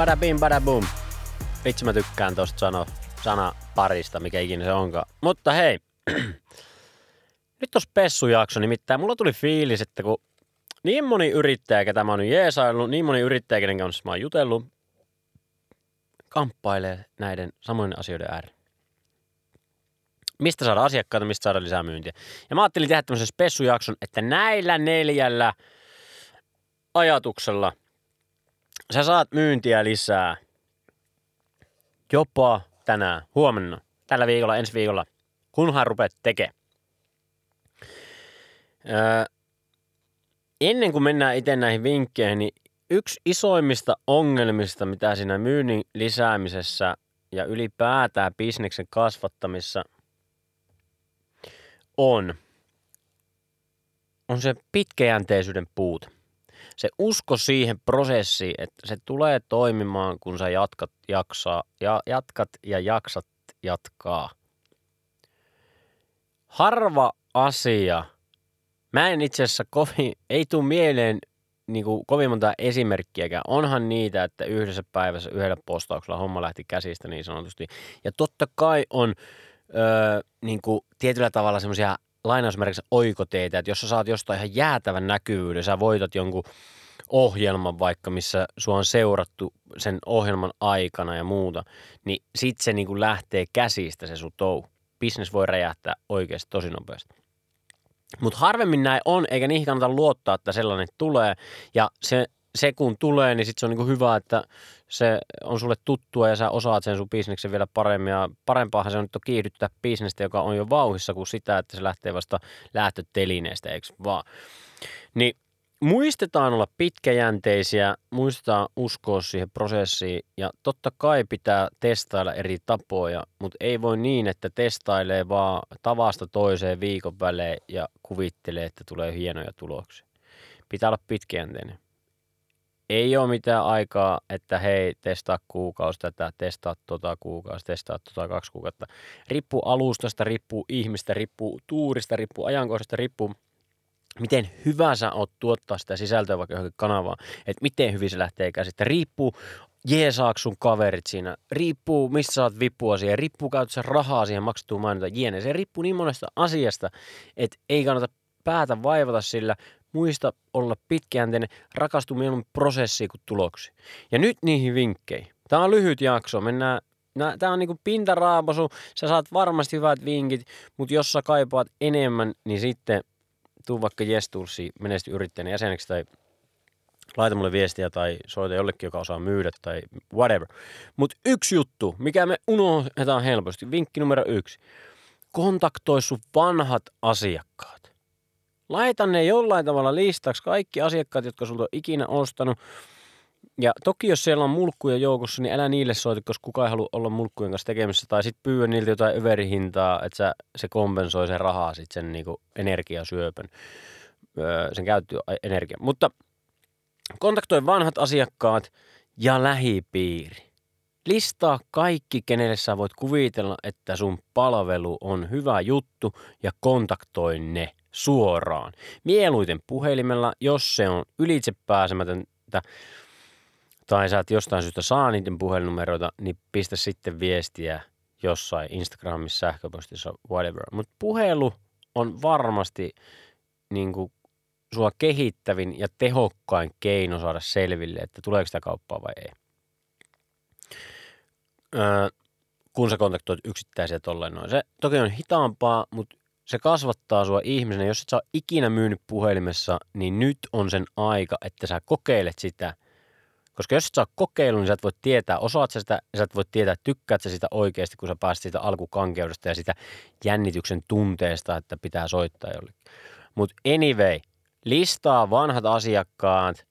Bada bim, bada boom. Vitsi mä tykkään tosta sano, sana parista, mikä ikinä se onkaan. Mutta hei, nyt on spessujakso, nimittäin mulla tuli fiilis, että kun niin moni yrittäjä, ketä mä oon jeesaillut, niin moni yrittäjä, kenen kanssa mä oon jutellut, kamppailee näiden samojen asioiden äärellä. Mistä saada asiakkaita, mistä saada lisää myyntiä. Ja mä ajattelin tehdä tämmöisen spessujakson, että näillä neljällä ajatuksella sä saat myyntiä lisää jopa tänään, huomenna, tällä viikolla, ensi viikolla, kunhan rupeat tekemään. Öö, ennen kuin mennään itse näihin vinkkeihin, niin yksi isoimmista ongelmista, mitä siinä myynnin lisäämisessä ja ylipäätään bisneksen kasvattamissa on, on se pitkäjänteisyyden puute. Se usko siihen prosessiin, että se tulee toimimaan, kun sä jatkat, jaksaa, ja, jatkat ja jaksat jatkaa. Harva asia, mä en itse asiassa kovin, ei tule mieleen niin kuin kovin monta esimerkkiäkään. Onhan niitä, että yhdessä päivässä yhdellä postauksella homma lähti käsistä niin sanotusti. Ja totta kai on öö, niin kuin tietyllä tavalla semmoisia lainausmerkissä oikoteita, että jos sä saat jostain ihan jäätävän näkyvyyden, sä voitat jonkun ohjelman vaikka, missä sua on seurattu sen ohjelman aikana ja muuta, niin sit se niin kuin lähtee käsistä se sun touhu. Business voi räjähtää oikeasti tosi nopeasti. Mutta harvemmin näin on, eikä niihin kannata luottaa, että sellainen tulee. Ja se, se kun tulee, niin sitten se on niinku hyvä, että se on sulle tuttua ja sä osaat sen sun bisneksen vielä paremmin. Ja parempaahan se on nyt kiihdyttää bisnestä, joka on jo vauhissa, kuin sitä, että se lähtee vasta lähtötelineestä, eikö vaan? Niin muistetaan olla pitkäjänteisiä, muistetaan uskoa siihen prosessiin ja totta kai pitää testailla eri tapoja, mutta ei voi niin, että testailee vaan tavasta toiseen viikon välein ja kuvittelee, että tulee hienoja tuloksia. Pitää olla pitkäjänteinen. Ei ole mitään aikaa, että hei, testaa kuukausi tätä, testaa tota kuukausi, testaa tota kaksi kuukautta. Riippuu alustasta, riippuu ihmistä, riippuu tuurista, riippuu ajankohdasta, riippuu miten hyvä sä oot tuottaa sitä sisältöä vaikka johonkin kanavaan, että miten hyvin se lähtee käsistä. Riippuu, jeesaako sun kaverit siinä, riippuu mistä saat vipua siihen, riippuu käytössä rahaa siihen maksettuun mainita, jene. Se riippuu niin monesta asiasta, että ei kannata päätä vaivata sillä, muista olla pitkäjänteinen, rakastu mieluummin prosessiin kuin tuloksiin. Ja nyt niihin vinkkeihin. Tämä on lyhyt jakso, mennään Tämä on niinku pintaraapasu, sä saat varmasti hyvät vinkit, mutta jos sä kaipaat enemmän, niin sitten tuu vaikka Jestulsi menesty yrittäjän jäseneksi tai laita mulle viestiä tai soita jollekin, joka osaa myydä tai whatever. Mutta yksi juttu, mikä me unohdetaan helposti, vinkki numero yksi. Kontaktoi sun vanhat asiakkaat. Laita ne jollain tavalla listaksi kaikki asiakkaat, jotka sulta on ikinä ostanut – ja toki jos siellä on mulkkuja joukossa, niin älä niille soita, koska kukaan ei halua olla mulkkujen kanssa tekemisissä. Tai sitten pyydä niiltä jotain överihintaa, että se kompensoi sen rahaa sitten sen niinku energiasyöpön, öö, sen käyttöenergia. Mutta kontaktoi vanhat asiakkaat ja lähipiiri. Listaa kaikki, kenelle sä voit kuvitella, että sun palvelu on hyvä juttu ja kontaktoi ne suoraan. Mieluiten puhelimella, jos se on ylitse pääsemätöntä tai sä et jostain syystä saa niiden puhelinnumeroita, niin pistä sitten viestiä jossain Instagramissa, sähköpostissa, whatever. Mutta puhelu on varmasti niin kuin, sua kehittävin ja tehokkain keino saada selville, että tuleeko sitä kauppaa vai ei. Öö, kun sä kontaktoit yksittäisiä tolleen noin. Se toki on hitaampaa, mutta se kasvattaa sua ihmisenä. Jos et sä ikinä myynyt puhelimessa, niin nyt on sen aika, että sä kokeilet sitä – koska jos et sä kokeillut, niin sä et voi tietää, osaat sä sitä, ja sä et voi tietää, tykkäät sä sitä oikeasti, kun sä pääset siitä alkukankeudesta ja sitä jännityksen tunteesta, että pitää soittaa jollekin. Mutta anyway, listaa vanhat asiakkaat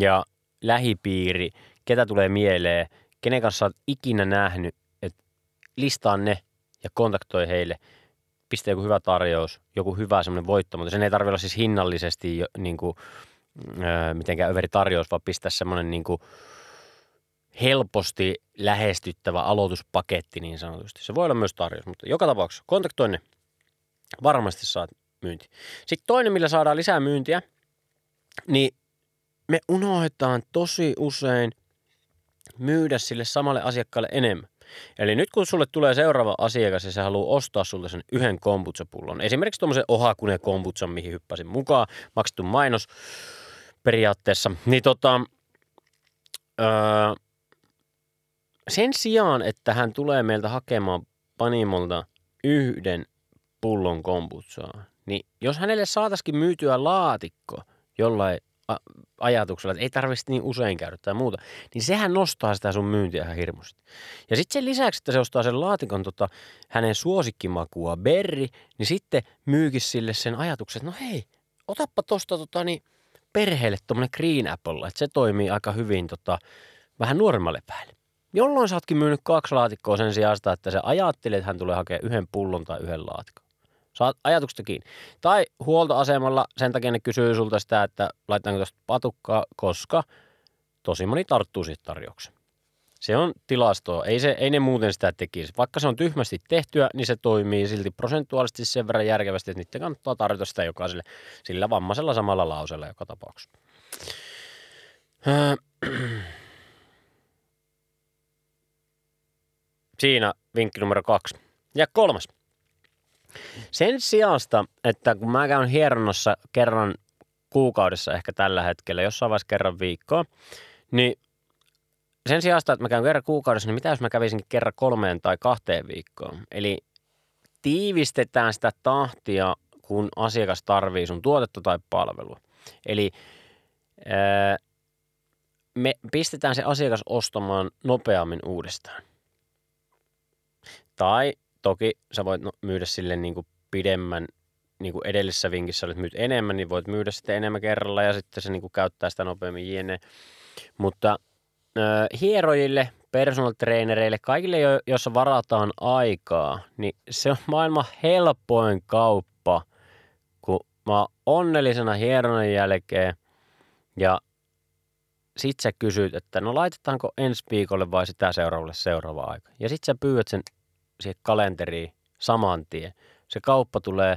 ja lähipiiri, ketä tulee mieleen, kenen kanssa oot ikinä nähnyt, että listaa ne ja kontaktoi heille. Pistä joku hyvä tarjous, joku hyvä semmoinen voitto, mutta sen ei tarvitse olla siis hinnallisesti niin kuin mitenkään överi tarjous, vaan pistää semmoinen niin kuin helposti lähestyttävä aloituspaketti niin sanotusti. Se voi olla myös tarjous, mutta joka tapauksessa kontaktoinne varmasti saat myynti. Sitten toinen, millä saadaan lisää myyntiä, niin me unohdetaan tosi usein myydä sille samalle asiakkaalle enemmän. Eli nyt kun sulle tulee seuraava asiakas ja se haluaa ostaa sulta sen yhden kombucha-pullon, esimerkiksi tuommoisen Ohakune kombutsan, mihin hyppäsin mukaan, maksettu mainos periaatteessa, niin tota, öö, sen sijaan, että hän tulee meiltä hakemaan Panimolta yhden pullon kombutsaa, niin jos hänelle saataisiin myytyä laatikko jollain ajatuksella, että ei tarvitse niin usein käydä tai muuta, niin sehän nostaa sitä sun myyntiä ihan hirmuisesti. Ja sitten sen lisäksi, että se ostaa sen laatikon tota, hänen suosikkimakua berri, niin sitten myykin sille sen ajatuksen, että no hei, otappa tosta tota, niin perheelle tuommoinen Green Apple, että se toimii aika hyvin tota, vähän nuoremmalle päälle. Jolloin sä ootkin myynyt kaksi laatikkoa sen sijaan, että se ajattelee, että hän tulee hakemaan yhden pullon tai yhden laatikon. Saat ajatuksesta kiinni. Tai huoltoasemalla sen takia ne kysyy sulta sitä, että laitetaanko tuosta patukkaa, koska tosi moni tarttuu siitä tarjoukseen. Se on tilastoa. Ei, se, ei ne muuten sitä tekisi. Vaikka se on tyhmästi tehtyä, niin se toimii silti prosentuaalisesti sen verran järkevästi, että niiden kannattaa tarjota sitä jokaiselle sillä vammaisella samalla lausella joka tapauksessa. Siinä vinkki numero kaksi. Ja kolmas. Sen sijasta, että kun mä käyn hieronnossa kerran kuukaudessa ehkä tällä hetkellä, jossain vaiheessa kerran viikkoa, niin sen sijasta, että mä käyn kerran kuukaudessa, niin mitä jos mä kävisinkin kerran kolmeen tai kahteen viikkoon? Eli tiivistetään sitä tahtia, kun asiakas tarvii sun tuotetta tai palvelua. Eli me pistetään se asiakas ostamaan nopeammin uudestaan. Tai toki sä voit no, myydä sille niin kuin pidemmän, niin kuin edellisessä vinkissä olet myyt enemmän, niin voit myydä sitten enemmän kerralla ja sitten se niin kuin käyttää sitä nopeammin jne. Mutta äh, hierojille, personal trainereille, kaikille, jo, joissa varataan aikaa, niin se on maailman helpoin kauppa, kun mä oon onnellisena hieronnan jälkeen ja sit sä kysyt, että no laitetaanko ensi viikolle vai sitä seuraavalle seuraava aika. Ja sit sä pyydät sen siihen kalenteriin saman tien. Se kauppa tulee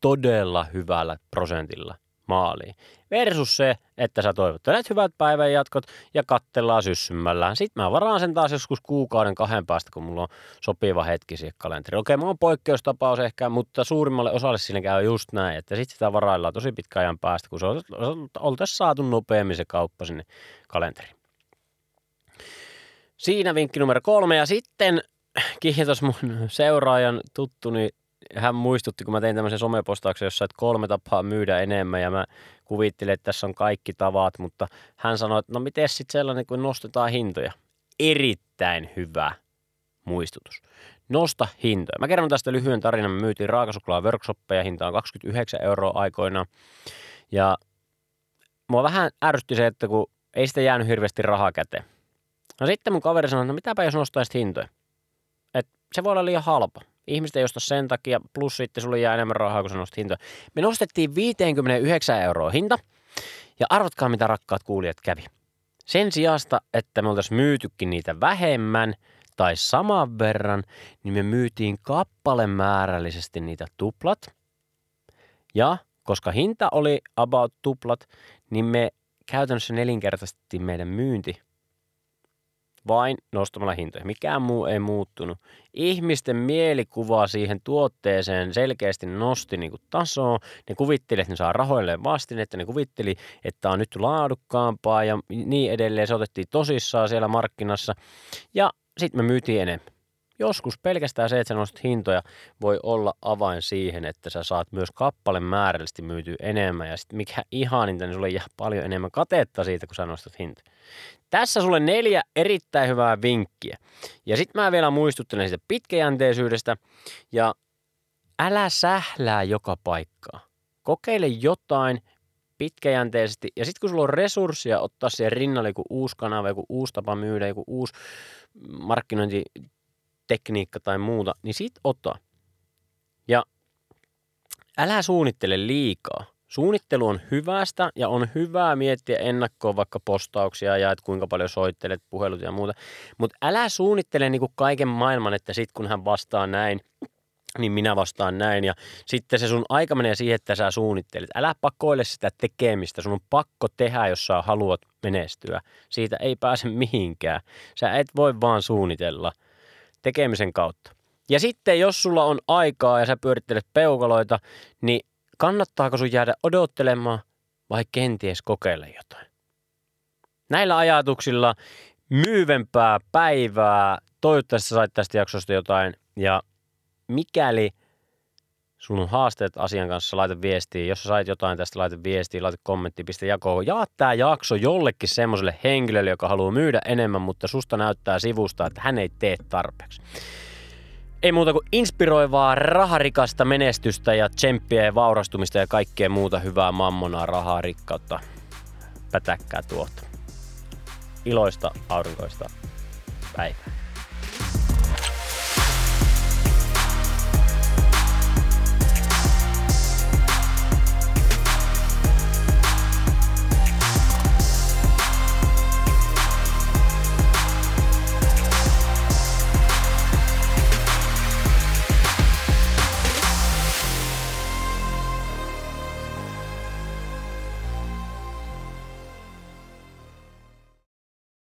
todella hyvällä prosentilla maaliin. Versus se, että sä toivottelet hyvät päivän jatkot ja kattellaan syssymällään. Sitten mä varaan sen taas joskus kuukauden kahden päästä, kun mulla on sopiva hetki siihen kalenteriin. Okei, mulla on poikkeustapaus ehkä, mutta suurimmalle osalle siinä käy just näin, että sitten sitä varaillaan tosi pitkän ajan päästä, kun se oltaisiin saatu nopeammin se kauppa sinne kalenteriin. Siinä vinkki numero kolme. Ja sitten kiitos mun seuraajan tuttuni. Hän muistutti, kun mä tein tämmöisen somepostauksen, jossa että kolme tapaa myydä enemmän ja mä kuvittelin, että tässä on kaikki tavat, mutta hän sanoi, että no miten sitten sellainen, kun nostetaan hintoja. Erittäin hyvä muistutus. Nosta hintoja. Mä kerron tästä lyhyen tarinan. Me myytiin raakasuklaa workshoppeja, hinta on 29 euroa aikoina. Ja mua vähän ärsytti se, että kun ei sitä jäänyt hirveästi rahaa käteen. No sitten mun kaveri sanoi, että no mitäpä jos nostaisit hintoja se voi olla liian halpa. Ihmiset ei osta sen takia, plus sitten sulle jää enemmän rahaa, kun sä nostat hintoja. Me nostettiin 59 euroa hinta, ja arvatkaa mitä rakkaat kuulijat kävi. Sen sijasta, että me oltaisiin myytykin niitä vähemmän tai saman verran, niin me myytiin kappalemäärällisesti niitä tuplat. Ja koska hinta oli about tuplat, niin me käytännössä nelinkertaisesti meidän myynti vain nostamalla hintoja. Mikään muu ei muuttunut. Ihmisten mielikuva siihen tuotteeseen selkeästi nosti niin kuin tasoa. Ne kuvitteli, että ne saa rahoilleen vastinetta. Ne kuvitteli, että on nyt laadukkaampaa ja niin edelleen. Se otettiin tosissaan siellä markkinassa. Ja sitten me myytiin enemmän. Joskus pelkästään se, että sä nostat hintoja, voi olla avain siihen, että sä saat myös kappale määrällisesti myytyä enemmän. Ja sitten mikä ihaninta, niin sulle jää paljon enemmän katetta siitä, kun sä nostat hintoja. Tässä sulle neljä erittäin hyvää vinkkiä. Ja sitten mä vielä muistuttelen siitä pitkäjänteisyydestä. Ja älä sählää joka paikkaa. Kokeile jotain pitkäjänteisesti. Ja sitten kun sulla on resursseja ottaa siihen rinnalle joku uusi kanava, joku uusi tapa myydä, joku uusi markkinointitekniikka tai muuta, niin sit ota. Ja älä suunnittele liikaa. Suunnittelu on hyvästä ja on hyvää miettiä ennakkoon vaikka postauksia ja että kuinka paljon soittelet, puhelut ja muuta. Mutta älä suunnittele niinku kaiken maailman, että sit kun hän vastaa näin, niin minä vastaan näin. Ja sitten se sun aika menee siihen, että sä suunnittelet. Älä pakoile sitä tekemistä. Sun on pakko tehdä, jos sä haluat menestyä. Siitä ei pääse mihinkään. Sä et voi vaan suunnitella tekemisen kautta. Ja sitten jos sulla on aikaa ja sä pyörittelet peukaloita, niin kannattaako sun jäädä odottelemaan vai kenties kokeilla jotain? Näillä ajatuksilla myyvempää päivää. Toivottavasti sait tästä jaksosta jotain. Ja mikäli sun on haasteet asian kanssa, laita viestiä. Jos sä sait jotain tästä, laita viestiä, laita kommentti, pistä jakoon. Jaa tämä jakso jollekin semmoiselle henkilölle, joka haluaa myydä enemmän, mutta susta näyttää sivusta, että hän ei tee tarpeeksi. Ei muuta kuin inspiroivaa, raharikasta menestystä ja tsemppiä ja vaurastumista ja kaikkea muuta hyvää mammonaa, rahaa, rikkautta, pätäkkää tuota. Iloista aurinkoista päivää.